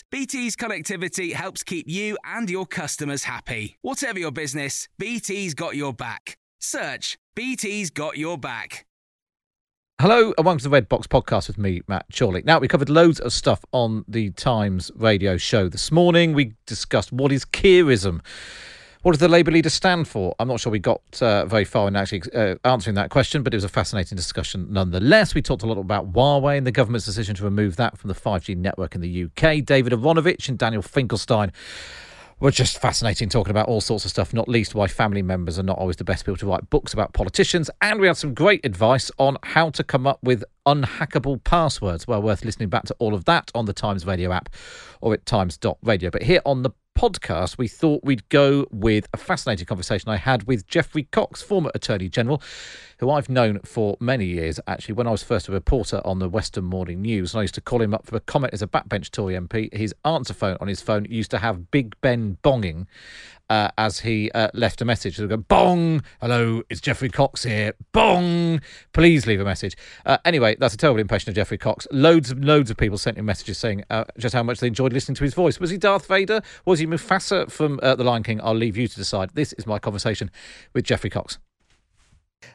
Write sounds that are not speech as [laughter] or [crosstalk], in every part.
BT's connectivity helps keep you and your customers happy. Whatever your business, BT's got your back. Search BT's got your back. Hello and welcome to the Red Box podcast with me, Matt Chorley. Now, we covered loads of stuff on the Times radio show this morning. We discussed what is Keirism. What does the Labour leader stand for? I'm not sure we got uh, very far in actually uh, answering that question, but it was a fascinating discussion nonetheless. We talked a lot about Huawei and the government's decision to remove that from the 5G network in the UK. David Aaronovitch and Daniel Finkelstein were just fascinating talking about all sorts of stuff, not least why family members are not always the best people to write books about politicians. And we had some great advice on how to come up with unhackable passwords. Well, worth listening back to all of that on the Times Radio app or at times.radio. But here on the podcast, we thought we'd go with a fascinating conversation I had with Geoffrey Cox, former Attorney General, who I've known for many years. Actually, when I was first a reporter on the Western Morning News, and I used to call him up for a comment as a backbench Tory MP, his answer phone on his phone used to have Big Ben bonging uh, as he uh, left a message. So go, bong, hello, it's Geoffrey Cox here. Bong, please leave a message. Uh, anyway, that's a terrible impression of Geoffrey Cox. Loads and loads of people sent him messages saying uh, just how much they enjoyed listening to his voice. Was he Darth Vader? Was he Mufasa from uh, The Lion King? I'll leave you to decide. This is my conversation with Geoffrey Cox.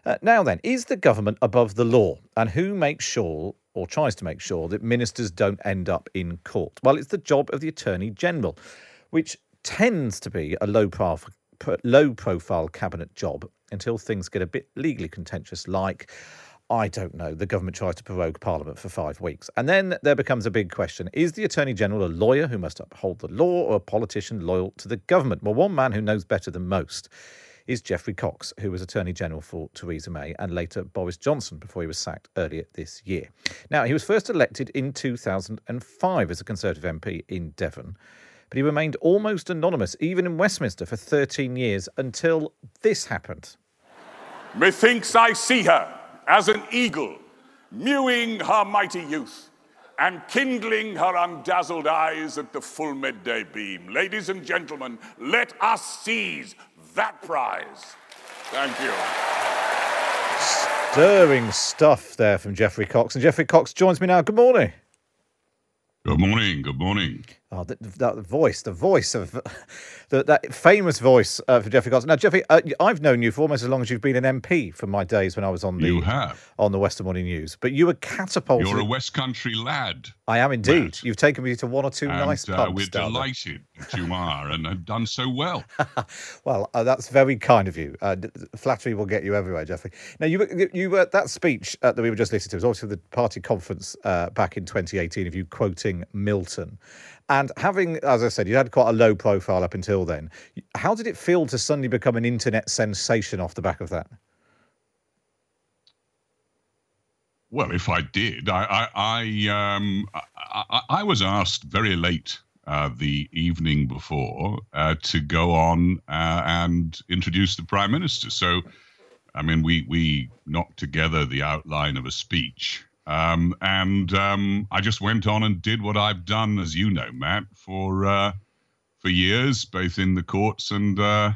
Uh, now then, is the government above the law? And who makes sure or tries to make sure that ministers don't end up in court? Well, it's the job of the Attorney General, which tends to be a low profile low profile cabinet job until things get a bit legally contentious like I don't know, the government tries to prorogue Parliament for five weeks. And then there becomes a big question Is the Attorney General a lawyer who must uphold the law or a politician loyal to the government? Well, one man who knows better than most is Geoffrey Cox, who was Attorney General for Theresa May and later Boris Johnson before he was sacked earlier this year. Now, he was first elected in 2005 as a Conservative MP in Devon but he remained almost anonymous, even in Westminster, for 13 years until this happened. Methinks I see her as an eagle, mewing her mighty youth and kindling her undazzled eyes at the full midday beam. Ladies and gentlemen, let us seize that prize. Thank you. Stirring stuff there from Geoffrey Cox. And Geoffrey Cox joins me now. Good morning. Good morning. Good morning. Oh, that, that voice, the voice of [laughs] the, that famous voice uh, for Geoffrey Cox. Now, Geoffrey, uh, I've known you for almost as long as you've been an MP from my days when I was on the you have. on the Western Morning News. But you were catapulted. You're a West Country lad. I am indeed. Matt. You've taken me to one or two and, nice uh, pubs. We're delighted that you [laughs] are, and have done so well. [laughs] well, uh, that's very kind of you. Uh, flattery will get you everywhere, Geoffrey. Now, you you were that speech uh, that we were just listening to was obviously the party conference uh, back in 2018 of you quoting Milton. And having, as I said, you had quite a low profile up until then. How did it feel to suddenly become an internet sensation off the back of that? Well, if I did, I I I, um, I, I was asked very late uh, the evening before uh, to go on uh, and introduce the prime minister. So, I mean, we we knocked together the outline of a speech, um, and um, I just went on and did what I've done, as you know, Matt, for uh, for years, both in the courts and uh,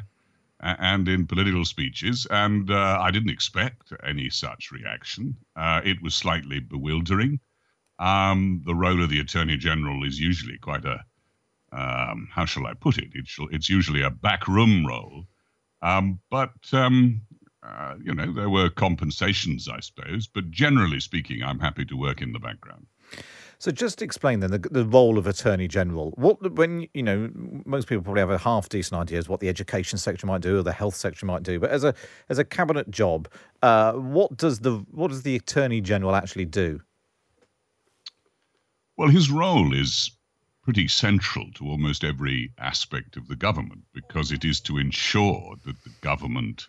and in political speeches. And uh, I didn't expect any such reaction. Uh, it was slightly bewildering. Um, the role of the attorney general is usually quite a um, how shall I put it? It's, it's usually a backroom role. Um, but um, uh, you know, there were compensations, I suppose, but generally speaking, I'm happy to work in the background. So just explain then the, the role of Attorney General. What when you know most people probably have a half decent idea of what the education sector might do or the health sector might do, but as a as a cabinet job, uh, what does the what does the Attorney General actually do? Well, his role is pretty central to almost every aspect of the government because it is to ensure that the government,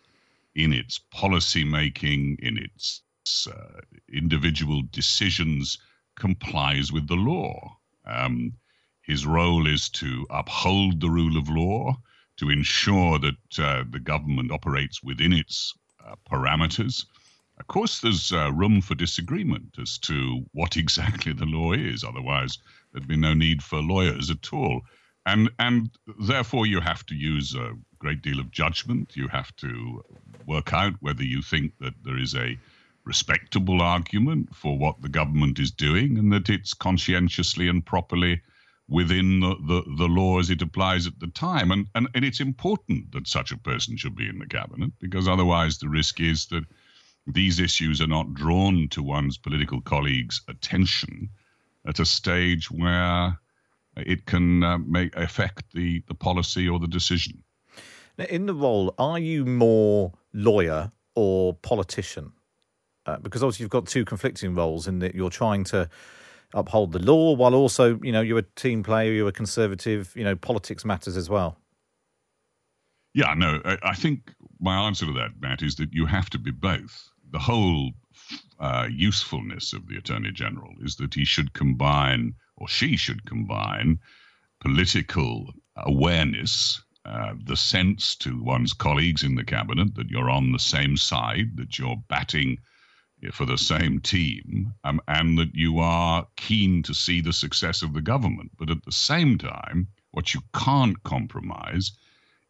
in its policy making, in its uh, individual decisions, complies with the law. Um, his role is to uphold the rule of law, to ensure that uh, the government operates within its uh, parameters. Of course, there's uh, room for disagreement as to what [laughs] exactly the law is. Otherwise, there'd be no need for lawyers at all. And, and therefore, you have to use a great deal of judgment. You have to work out whether you think that there is a respectable argument for what the government is doing and that it's conscientiously and properly within the, the, the law as it applies at the time. And, and, and it's important that such a person should be in the cabinet because otherwise the risk is that these issues are not drawn to one's political colleagues' attention at a stage where it can uh, make affect the, the policy or the decision. Now, in the role, are you more lawyer or politician? Uh, because obviously you've got two conflicting roles in that you're trying to uphold the law while also, you know, you're a team player, you're a conservative, you know, politics matters as well. Yeah, no, I, I think my answer to that, Matt, is that you have to be both. The whole uh, usefulness of the Attorney General is that he should combine, or she should combine, political awareness, uh, the sense to one's colleagues in the cabinet that you're on the same side, that you're batting for the same team, um, and that you are keen to see the success of the government. But at the same time, what you can't compromise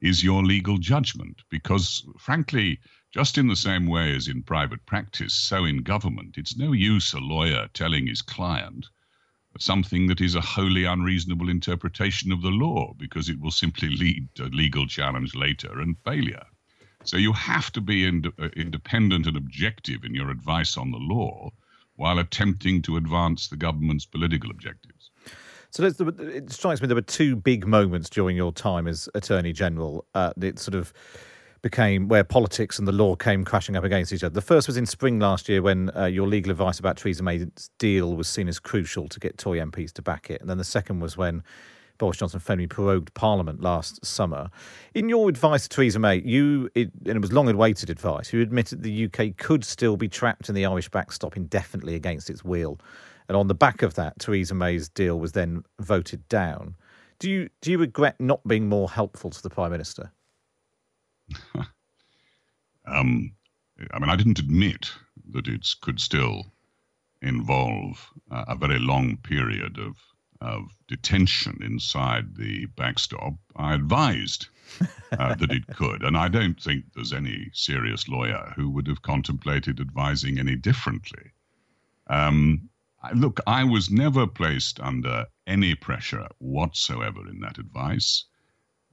is your legal judgment, because frankly, just in the same way as in private practice, so in government, it's no use a lawyer telling his client something that is a wholly unreasonable interpretation of the law, because it will simply lead to legal challenge later and failure. So you have to be ind- uh, independent and objective in your advice on the law while attempting to advance the government's political objectives. So it strikes me there were two big moments during your time as Attorney General uh, that sort of became where politics and the law came crashing up against each other. The first was in spring last year when uh, your legal advice about Theresa May's deal was seen as crucial to get Tory MPs to back it. And then the second was when Boris Johnson firmly prorogued Parliament last summer. In your advice to Theresa May, you it, and it was long awaited advice. You admitted the UK could still be trapped in the Irish backstop indefinitely against its will, and on the back of that, Theresa May's deal was then voted down. Do you do you regret not being more helpful to the Prime Minister? [laughs] um, I mean, I didn't admit that it could still involve uh, a very long period of of detention inside the backstop, I advised uh, [laughs] that it could. And I don't think there's any serious lawyer who would have contemplated advising any differently. Um, I, look, I was never placed under any pressure whatsoever in that advice.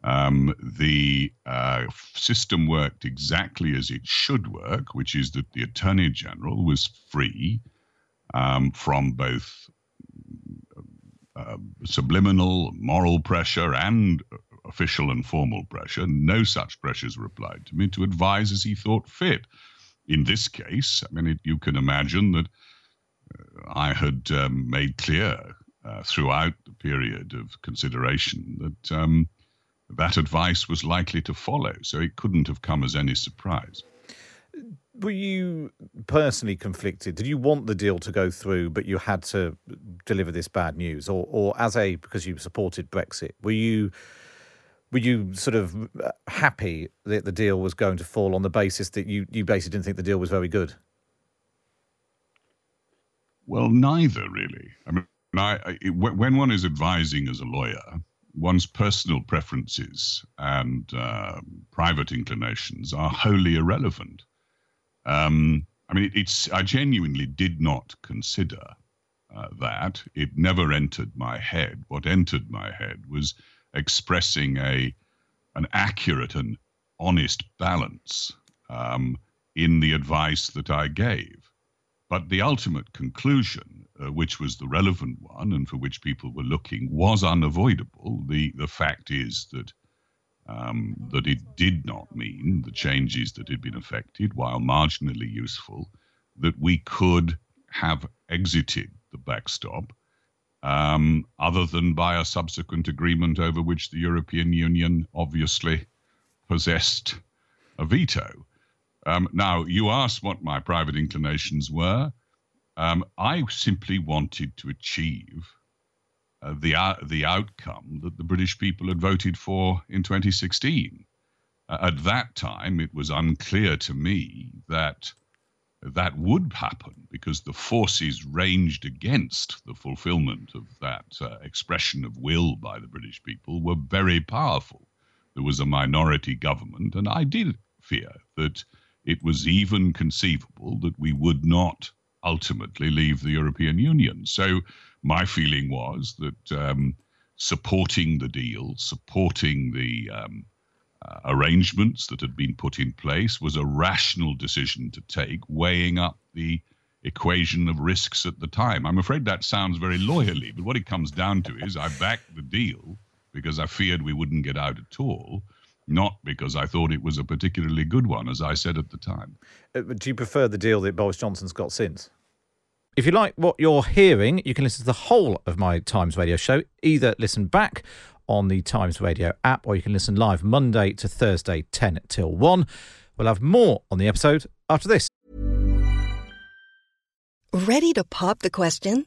Um, the uh, system worked exactly as it should work, which is that the Attorney General was free um, from both uh, subliminal moral pressure and official and formal pressure. No such pressures were applied to me to advise as he thought fit. In this case, I mean, it, you can imagine that uh, I had um, made clear uh, throughout the period of consideration that um, that advice was likely to follow, so it couldn't have come as any surprise were you personally conflicted? Did you want the deal to go through, but you had to deliver this bad news, or, or as a because you supported Brexit, were you were you sort of happy that the deal was going to fall on the basis that you you basically didn't think the deal was very good? Well, neither really. I mean, I, it, when one is advising as a lawyer, one's personal preferences and uh, private inclinations are wholly irrelevant. Um, I mean, it's I genuinely did not consider uh, that. It never entered my head. What entered my head was expressing a an accurate and honest balance um, in the advice that I gave. But the ultimate conclusion, uh, which was the relevant one and for which people were looking, was unavoidable. The, the fact is that um, that it did not mean the changes that had been effected, while marginally useful, that we could have exited the backstop um, other than by a subsequent agreement over which the European Union obviously possessed a veto. Um, now, you asked what my private inclinations were. Um, I simply wanted to achieve uh, the uh, the outcome that the British people had voted for in 2016. Uh, at that time, it was unclear to me that that would happen because the forces ranged against the fulfillment of that uh, expression of will by the British people were very powerful. There was a minority government, and I did fear that it was even conceivable that we would not ultimately leave the European Union. So my feeling was that um, supporting the deal, supporting the um, uh, arrangements that had been put in place was a rational decision to take, weighing up the equation of risks at the time. I'm afraid that sounds very lawyerly, but what it comes down to is I backed the deal because I feared we wouldn't get out at all, not because I thought it was a particularly good one, as I said at the time. Uh, do you prefer the deal that Boris Johnson's got since? If you like what you're hearing, you can listen to the whole of my Times Radio show. Either listen back on the Times Radio app or you can listen live Monday to Thursday, 10 till 1. We'll have more on the episode after this. Ready to pop the question?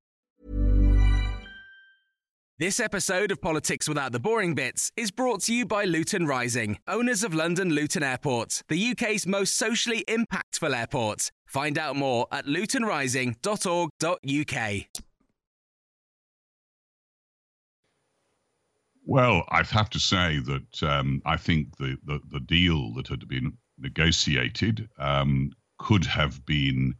This episode of Politics Without the Boring Bits is brought to you by Luton Rising, owners of London Luton Airport, the UK's most socially impactful airport. Find out more at lutonrising.org.uk. Well, I have to say that um, I think the, the, the, deal that had been negotiated um, could have been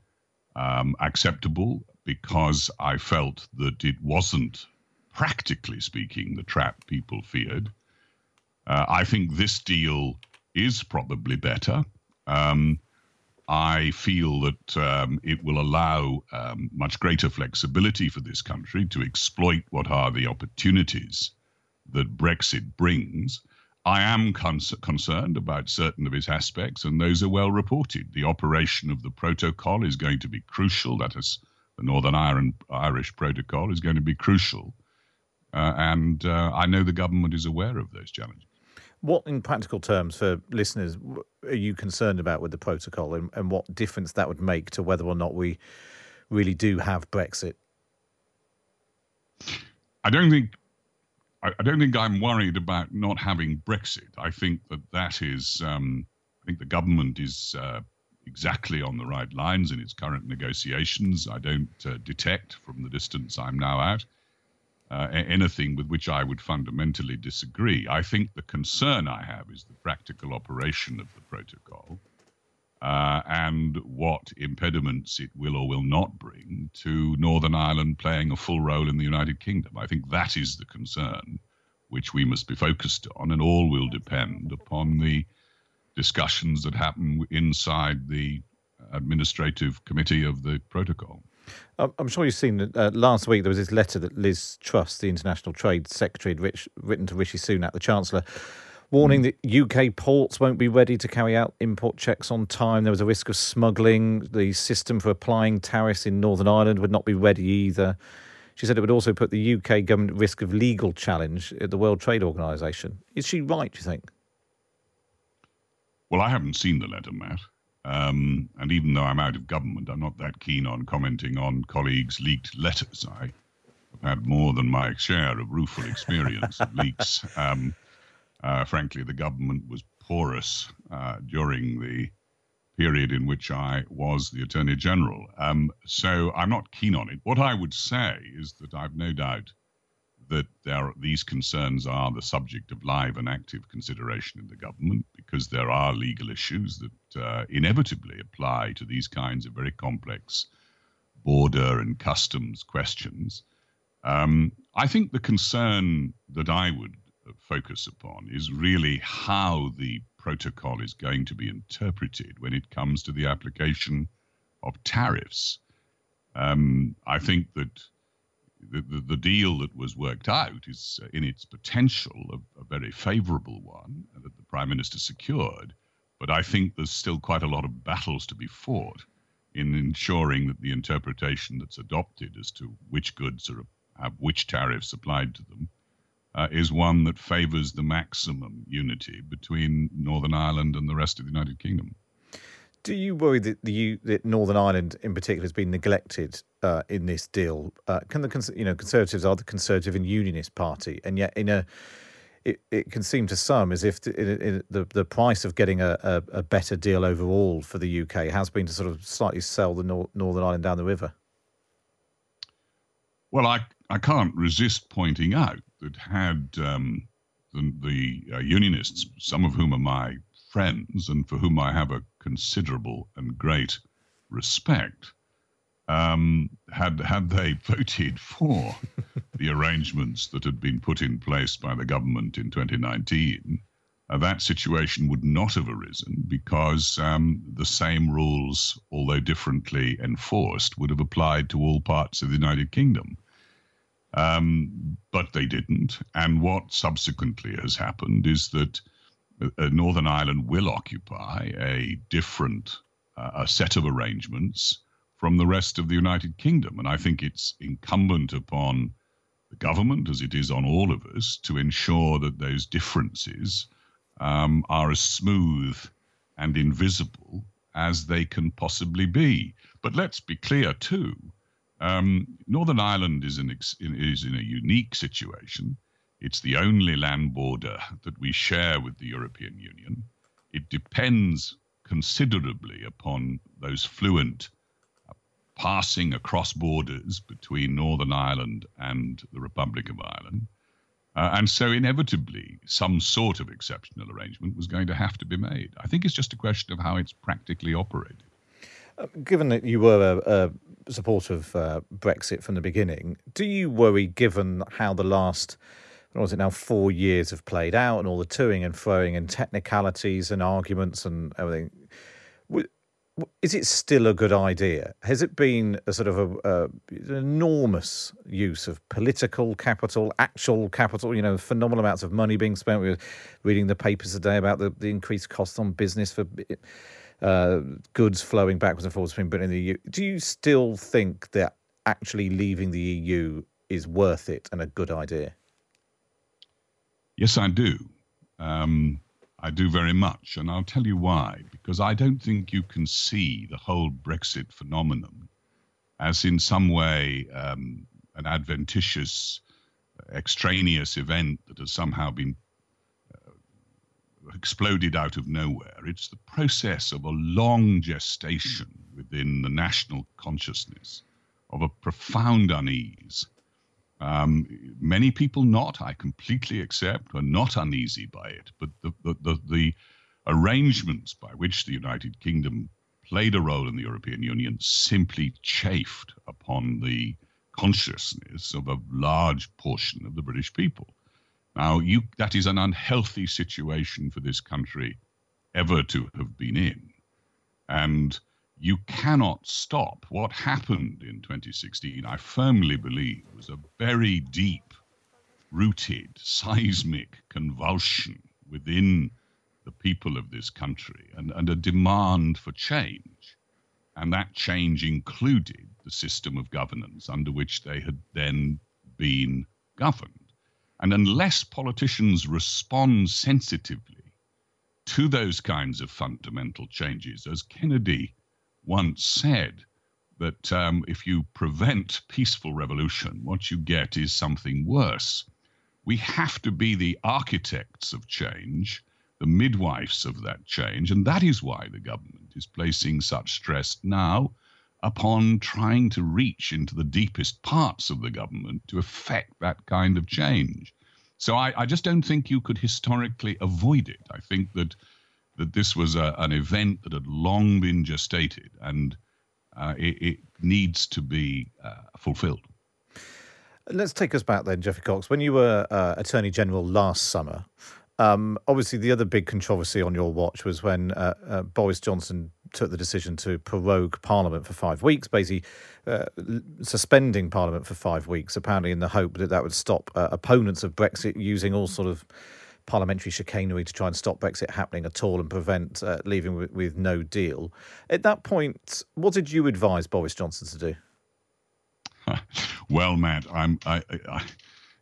um, acceptable because I felt that it wasn't practically speaking, the trap people feared. Uh, I think this deal is probably better. Um, I feel that um, it will allow um, much greater flexibility for this country to exploit what are the opportunities that Brexit brings. I am con- concerned about certain of its aspects, and those are well reported. The operation of the protocol is going to be crucial. That is, the Northern Ireland, Irish protocol is going to be crucial. Uh, and uh, I know the government is aware of those challenges. What, in practical terms, for listeners, are you concerned about with the protocol and, and what difference that would make to whether or not we really do have Brexit? I don't think I, don't think I'm worried about not having Brexit. I think that that is, um, I think the government is uh, exactly on the right lines in its current negotiations. I don't uh, detect from the distance I'm now at uh, anything with which I would fundamentally disagree. I think the concern I have is the practical operation of the protocol uh, and what impediments it will or will not bring to Northern Ireland playing a full role in the United Kingdom. I think that is the concern which we must be focused on, and all will depend upon the discussions that happen inside the administrative committee of the protocol. I'm sure you've seen that uh, last week there was this letter that Liz Truss, the International Trade Secretary, had rich, written to Rishi Sunak, the Chancellor, warning that UK ports won't be ready to carry out import checks on time. There was a risk of smuggling. The system for applying tariffs in Northern Ireland would not be ready either. She said it would also put the UK government at risk of legal challenge at the World Trade Organization. Is she right, do you think? Well, I haven't seen the letter, Matt. Um, and even though I'm out of government, I'm not that keen on commenting on colleagues' leaked letters. I have had more than my share of rueful experience of leaks. Um, uh, frankly, the government was porous uh, during the period in which I was the Attorney General. Um, so I'm not keen on it. What I would say is that I've no doubt that there, these concerns are the subject of live and active consideration in the government because there are legal issues that uh, inevitably apply to these kinds of very complex border and customs questions. Um, I think the concern that I would focus upon is really how the protocol is going to be interpreted when it comes to the application of tariffs. Um, I think that the, the, deal that was worked out is, uh, in its potential, a, a very favorable one that the Prime Minister secured. But I think there's still quite a lot of battles to be fought in ensuring that the interpretation that's adopted as to which goods are, have which tariffs applied to them uh, is one that favours the maximum unity between Northern Ireland and the rest of the United Kingdom. Do you worry that the that Northern Ireland in particular has been neglected uh, in this deal? Uh, can the you know Conservatives are the Conservative and Unionist party, and yet in a it, it can seem to some as if the the, the price of getting a, a, a, better deal overall for the UK has been to sort of slightly sell the Nor- Northern Ireland down the river. Well, I I can't resist pointing out that had um, the, the uh, unionists, some of whom are my friends and for whom I have a considerable and great respect, um, had had they [laughs] voted for the arrangements that had been put in place by the government in 2019, uh, that situation would not have arisen because um, the same rules, although differently enforced, would have applied to all parts of the United Kingdom. Um, but they didn't. And what subsequently has happened is that Northern Ireland will occupy a different uh, a set of arrangements from the rest of the United Kingdom. And I think it's incumbent upon the government, as it is on all of us, to ensure that those differences um, are as smooth and invisible as they can possibly be. But let's be clear, too um, Northern Ireland is in, is in a unique situation. It's the only land border that we share with the European Union. It depends considerably upon those fluent uh, passing across borders between Northern Ireland and the Republic of Ireland. Uh, and so, inevitably, some sort of exceptional arrangement was going to have to be made. I think it's just a question of how it's practically operated. Uh, given that you were a, a support of uh, Brexit from the beginning. Do you worry, given how the last, what was it now, four years have played out and all the toing and throwing and technicalities and arguments and everything? Is it still a good idea? Has it been a sort of a, a, enormous use of political capital, actual capital? You know, phenomenal amounts of money being spent. We were reading the papers today about the, the increased costs on business for uh, goods flowing backwards and forwards between Britain and the EU. Do you still think that actually leaving the EU is worth it and a good idea? Yes, I do. Um, I do very much. And I'll tell you why. Because I don't think you can see the whole Brexit phenomenon as in some way um, an adventitious, extraneous event that has somehow been exploded out of nowhere. It's the process of a long gestation within the national consciousness of a profound unease. Um, many people not, I completely accept, are not uneasy by it, but the, the, the, the arrangements by which the United Kingdom played a role in the European Union simply chafed upon the consciousness of a large portion of the British people. Now, you, that is an unhealthy situation for this country ever to have been in. And you cannot stop. What happened in 2016, I firmly believe, was a very deep rooted seismic convulsion within the people of this country and, and a demand for change. And that change included the system of governance under which they had then been governed. And unless politicians respond sensitively to those kinds of fundamental changes, as Kennedy once said, that um, if you prevent peaceful revolution, what you get is something worse. We have to be the architects of change, the midwives of that change, and that is why the government is placing such stress now upon trying to reach into the deepest parts of the government to effect that kind of change. So I, I just don't think you could historically avoid it. I think that that this was a, an event that had long been gestated and uh, it, it, needs to be uh, fulfilled. Let's take us back then, Geoffrey Cox. When you were uh, Attorney General last summer, um, obviously the other big controversy on your watch was when uh, uh, Boris Johnson took the decision to prorogue Parliament for five weeks, basically uh, suspending Parliament for five weeks, apparently in the hope that that would stop opponents of Brexit using all sort of parliamentary chicanery to try and stop Brexit happening at all and prevent uh, leaving with, with, no deal. At that point, what did you advise Boris Johnson to do? [laughs] well, Matt, I'm. I, I,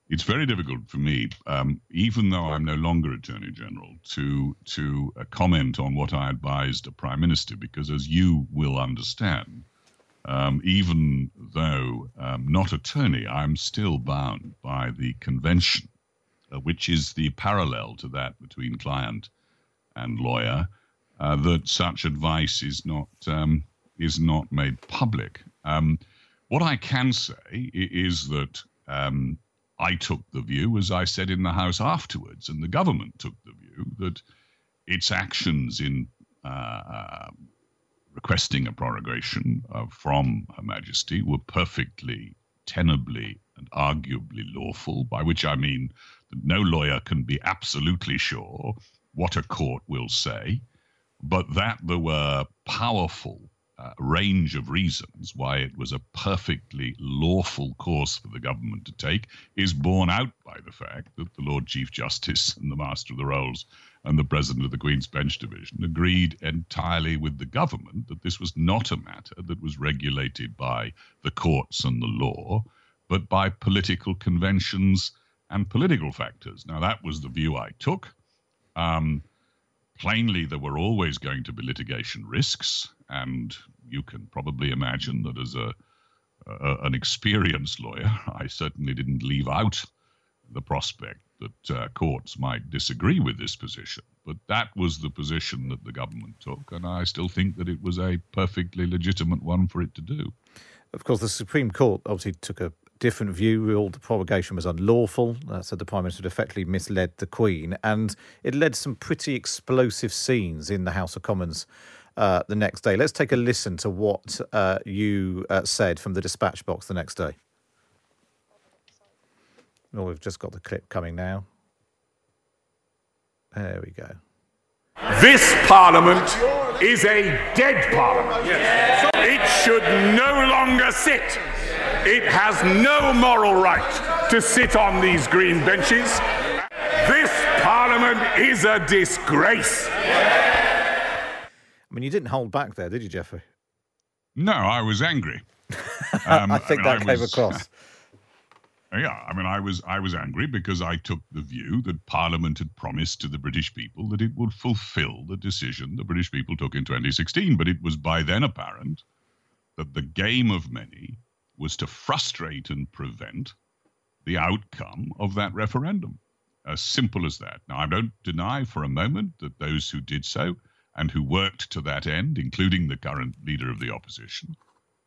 it's very difficult for me, um, even though I'm no longer Attorney General, to to uh, comment on what I advised a Prime Minister, because as you will understand, um, even though um, not attorney, I'm still bound by the convention uh, which is the parallel to that between client and lawyer, uh, that such advice is not um, is not made public. Um, what I can say is that um, I took the view, as I said in the House afterwards, and the government took the view that its actions in uh, uh requesting a prorogation uh, from Her Majesty were perfectly tenably and arguably lawful, by which I mean no lawyer can be absolutely sure what a court will say, but that there were powerful uh, range of reasons why it was a perfectly lawful course for the government to take is borne out by the fact that the Lord Chief Justice [laughs] and the Master of the Rolls and the President of the Queen's Bench Division agreed entirely with the government that this was not a matter that was regulated by the courts and the law, but by political conventions and political factors. Now, that was the view I took. Um, plainly, there were always going to be litigation risks, and you can probably imagine that as a, a an experienced lawyer, [laughs] I certainly didn't leave out the prospect that uh, courts might disagree with this position. But that was the position that the government took, and I still think that it was a perfectly legitimate one for it to do. Of course, the Supreme Court obviously took a different view, ruled the prorogation was unlawful, uh, said the Prime Minister had effectively misled the Queen, and it led some pretty explosive scenes in the House of Commons uh, the next day. Let's take a listen to what uh, you uh, said from the dispatch box the next day. Oh, we've just got the clip coming now. There we go. This Parliament is a dead Parliament. Yes. It should no longer sit it has no moral right to sit on these green benches. This Parliament is a disgrace. I mean, you didn't hold back there, did you, Geoffrey? No, I was angry. [laughs] Um, I think I mean, that I came was, across. Yeah, I mean, I was I was angry because I took the view that Parliament had promised to the British people that it would fulfil the decision the British people took in 2016. But it was by then apparent that the game of many was to frustrate and prevent the outcome of that referendum. As simple as that. Now, I don't deny for a moment that those who did so and who worked to that end, including the current leader of the opposition,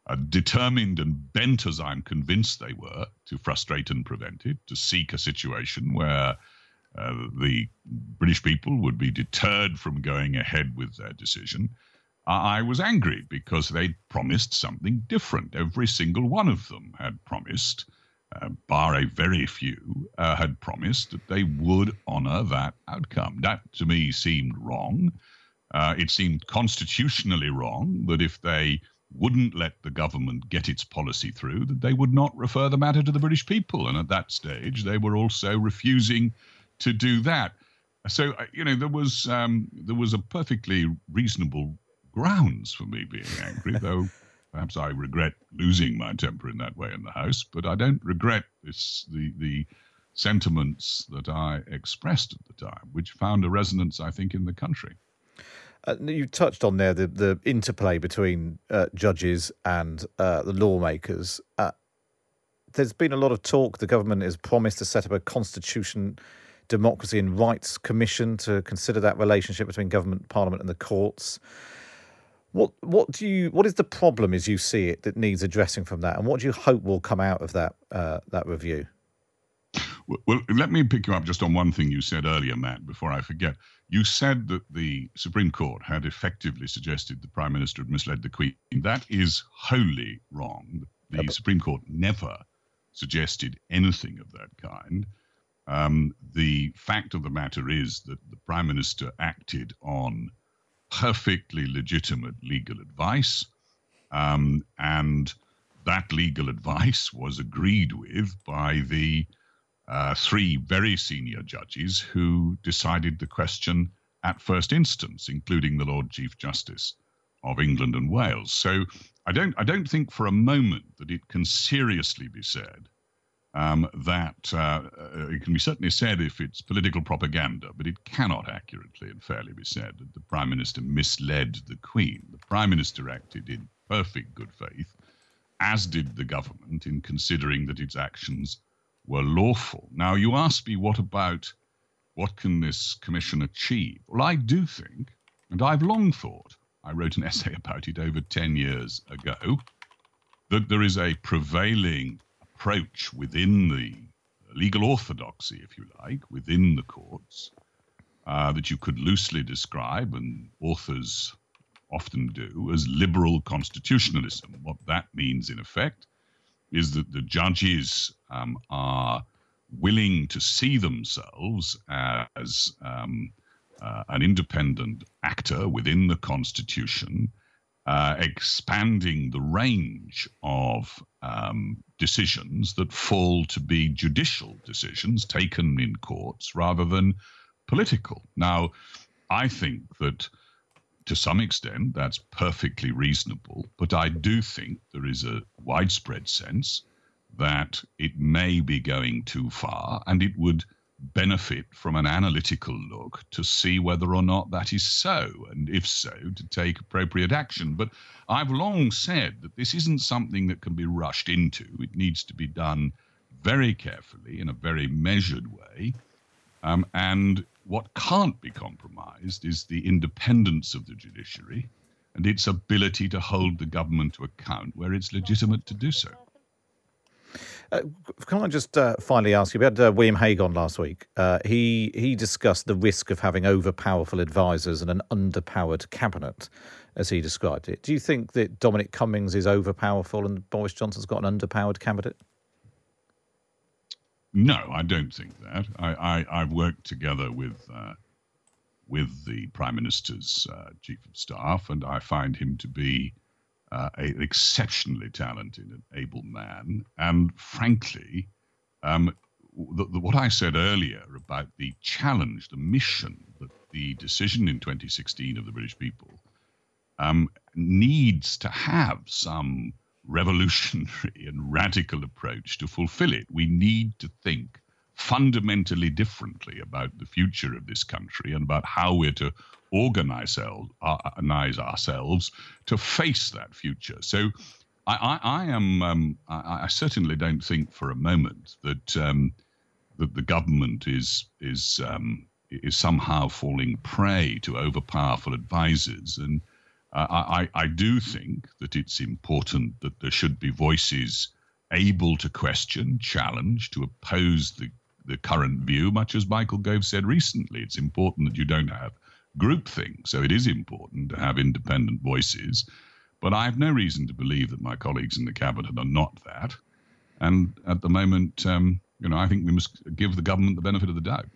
are determined and bent, as I'm convinced they were, to frustrate and prevent it, to seek a situation where uh, the British people would be deterred from going ahead with their decision I was angry because they'd promised something different. Every single one of them had promised, uh, bar a very few, uh, had promised that they would honor that outcome. That to me seemed wrong. Uh, it seemed constitutionally wrong that if they wouldn't let the government get its policy through, that they would not refer the matter to the British people. And at that stage, they were also refusing to do that. So uh, you know there was um, there was a perfectly reasonable grounds for me being angry, though [laughs] perhaps I regret losing my temper in that way in the House. But I don't regret this the the sentiments that I expressed at the time, which found a resonance, I think, in the country. Uh, you touched on there the, the interplay between uh, judges and uh, the lawmakers. Uh, there's been a lot of talk. The government has promised to set up a constitution, democracy, and rights commission to consider that relationship between government, parliament, and the courts. What what do you what is the problem as you see it that needs addressing from that, and what do you hope will come out of that uh, that review? Well, let me pick you up just on one thing you said earlier, Matt, before I forget. You said that the Supreme Court had effectively suggested the Prime Minister had misled the Queen. That is wholly wrong. The Supreme Court never suggested anything of that kind. Um, the fact of the matter is that the Prime Minister acted on perfectly legitimate legal advice, um, and that legal advice was agreed with by the uh, three very senior judges who decided the question at first instance, including the Lord Chief Justice of England and Wales. So I don't, I don't think for a moment that it can seriously be said um, that uh, uh, it can be certainly said if it's political propaganda, but it cannot accurately and fairly be said that the Prime Minister misled the Queen. The Prime Minister acted in perfect good faith, as did the government in considering that its actions were lawful. Now, you ask me, what about what can this commission achieve? Well, I do think, and I've long thought, I wrote an [laughs] essay about it over 10 years ago, that there is a prevailing approach within the legal orthodoxy, if you like, within the courts, uh, that you could loosely describe, and authors often do, as liberal constitutionalism. What that means, in effect, is that the judges um, are willing to see themselves as um, uh, an independent actor within the Constitution, uh, expanding the range of um, decisions that fall to be judicial decisions taken in courts rather than political. Now, I think that to some extent, that's perfectly reasonable. But I do think there is a widespread sense that it may be going too far and it would benefit from an analytical look to see whether or not that is so, and if so, to take appropriate action. But I've long said that this isn't something that can be rushed into. It needs to be done very carefully in a very measured way. Um, and what can't be compromised is the independence of the judiciary and its ability to hold the government to account where it's legitimate to do so. Uh, can I just uh, finally ask you? We had uh, William Hague on last week. Uh, he he discussed the risk of having overpowerful advisors and an underpowered cabinet, as he described it. Do you think that Dominic Cummings is overpowerful and Boris Johnson's got an underpowered cabinet? No, I don't think that. I, I have worked together with uh, with the Prime Minister's uh, chief of staff, and I find him to be uh, an exceptionally talented and able man. And frankly, um, the, the, what I said earlier about the challenge, the mission that the decision in 2016 of the British people um, needs to have some revolutionary [laughs] and radical approach to fulfill it. We need to think fundamentally differently about the future of this country and about how we're to organize, organize ourselves to face that future. So I, I, I am um, I, I, certainly don't think for a moment that um, that the government is is um, is somehow falling prey to overpowerful advisors and uh, I, I do think that it's important that there should be voices able to question, challenge, to oppose the, the current view, much as Michael Gove said recently. It's important that you don't have groupthink. So it is important to have independent voices. But I have no reason to believe that my colleagues in the cabinet are not that. And at the moment, um, you know, I think we must give the government the benefit of the doubt.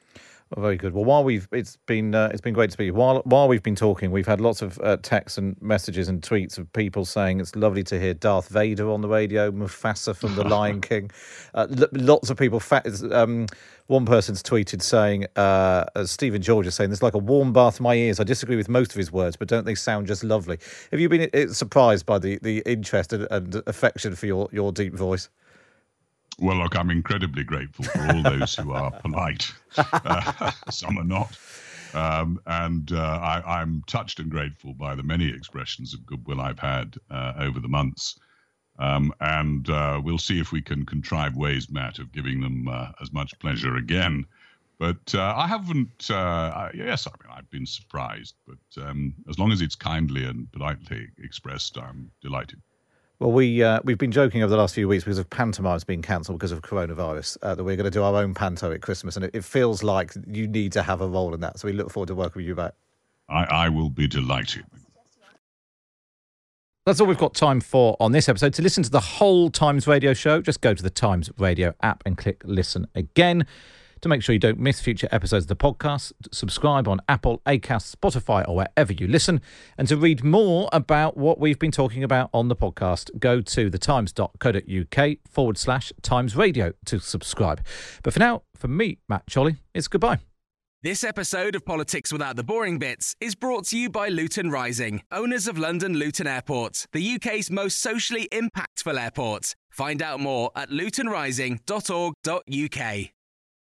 Oh, very good. Well, while we've it's been uh, it's been great to speak. While while we've been talking, we've had lots of uh, texts and messages and tweets of people saying it's lovely to hear Darth Vader on the radio, Mufasa from The Lion [laughs] King. Uh, l- lots of people. Fa- um, one person's tweeted saying, uh, as Stephen George is saying, "There's like a warm bath in my ears." I disagree with most of his words, but don't they sound just lovely? Have you been uh, surprised by the the interest and, and affection for your your deep voice? Well, look, I'm incredibly grateful for all those who are [laughs] polite. Uh, [laughs] some are not. Um, and uh, I, am touched and grateful by the many expressions of goodwill I've had uh, over the months. Um, and uh, we'll see if we can contrive ways, Matt, of giving them uh, as much pleasure again. But uh, I haven't, I, yes, I mean, I've been surprised. But um, as long as it's kindly and politely expressed, I'm delighted. Well, we uh, we've been joking over the last few weeks because of pantomimes being cancelled because of coronavirus uh, that we're going to do our own panto at Christmas, and it, it, feels like you need to have a role in that. So we look forward to working with you back. I, I will be delighted. That's all we've got time for on this episode. To listen to the whole Times Radio show, just go to the Times Radio app and click listen again. To make sure you don't miss future episodes of the podcast, subscribe on Apple, Acast, Spotify, or wherever you listen. And to read more about what we've been talking about on the podcast, go to thetimes.co.uk forward slash Times Radio to subscribe. But for now, from me, Matt Chorley, it's goodbye. This episode of Politics Without the Boring Bits is brought to you by Luton Rising, owners of London Luton Airport, the UK's most socially impactful airport. Find out more at lutonrising.org.uk.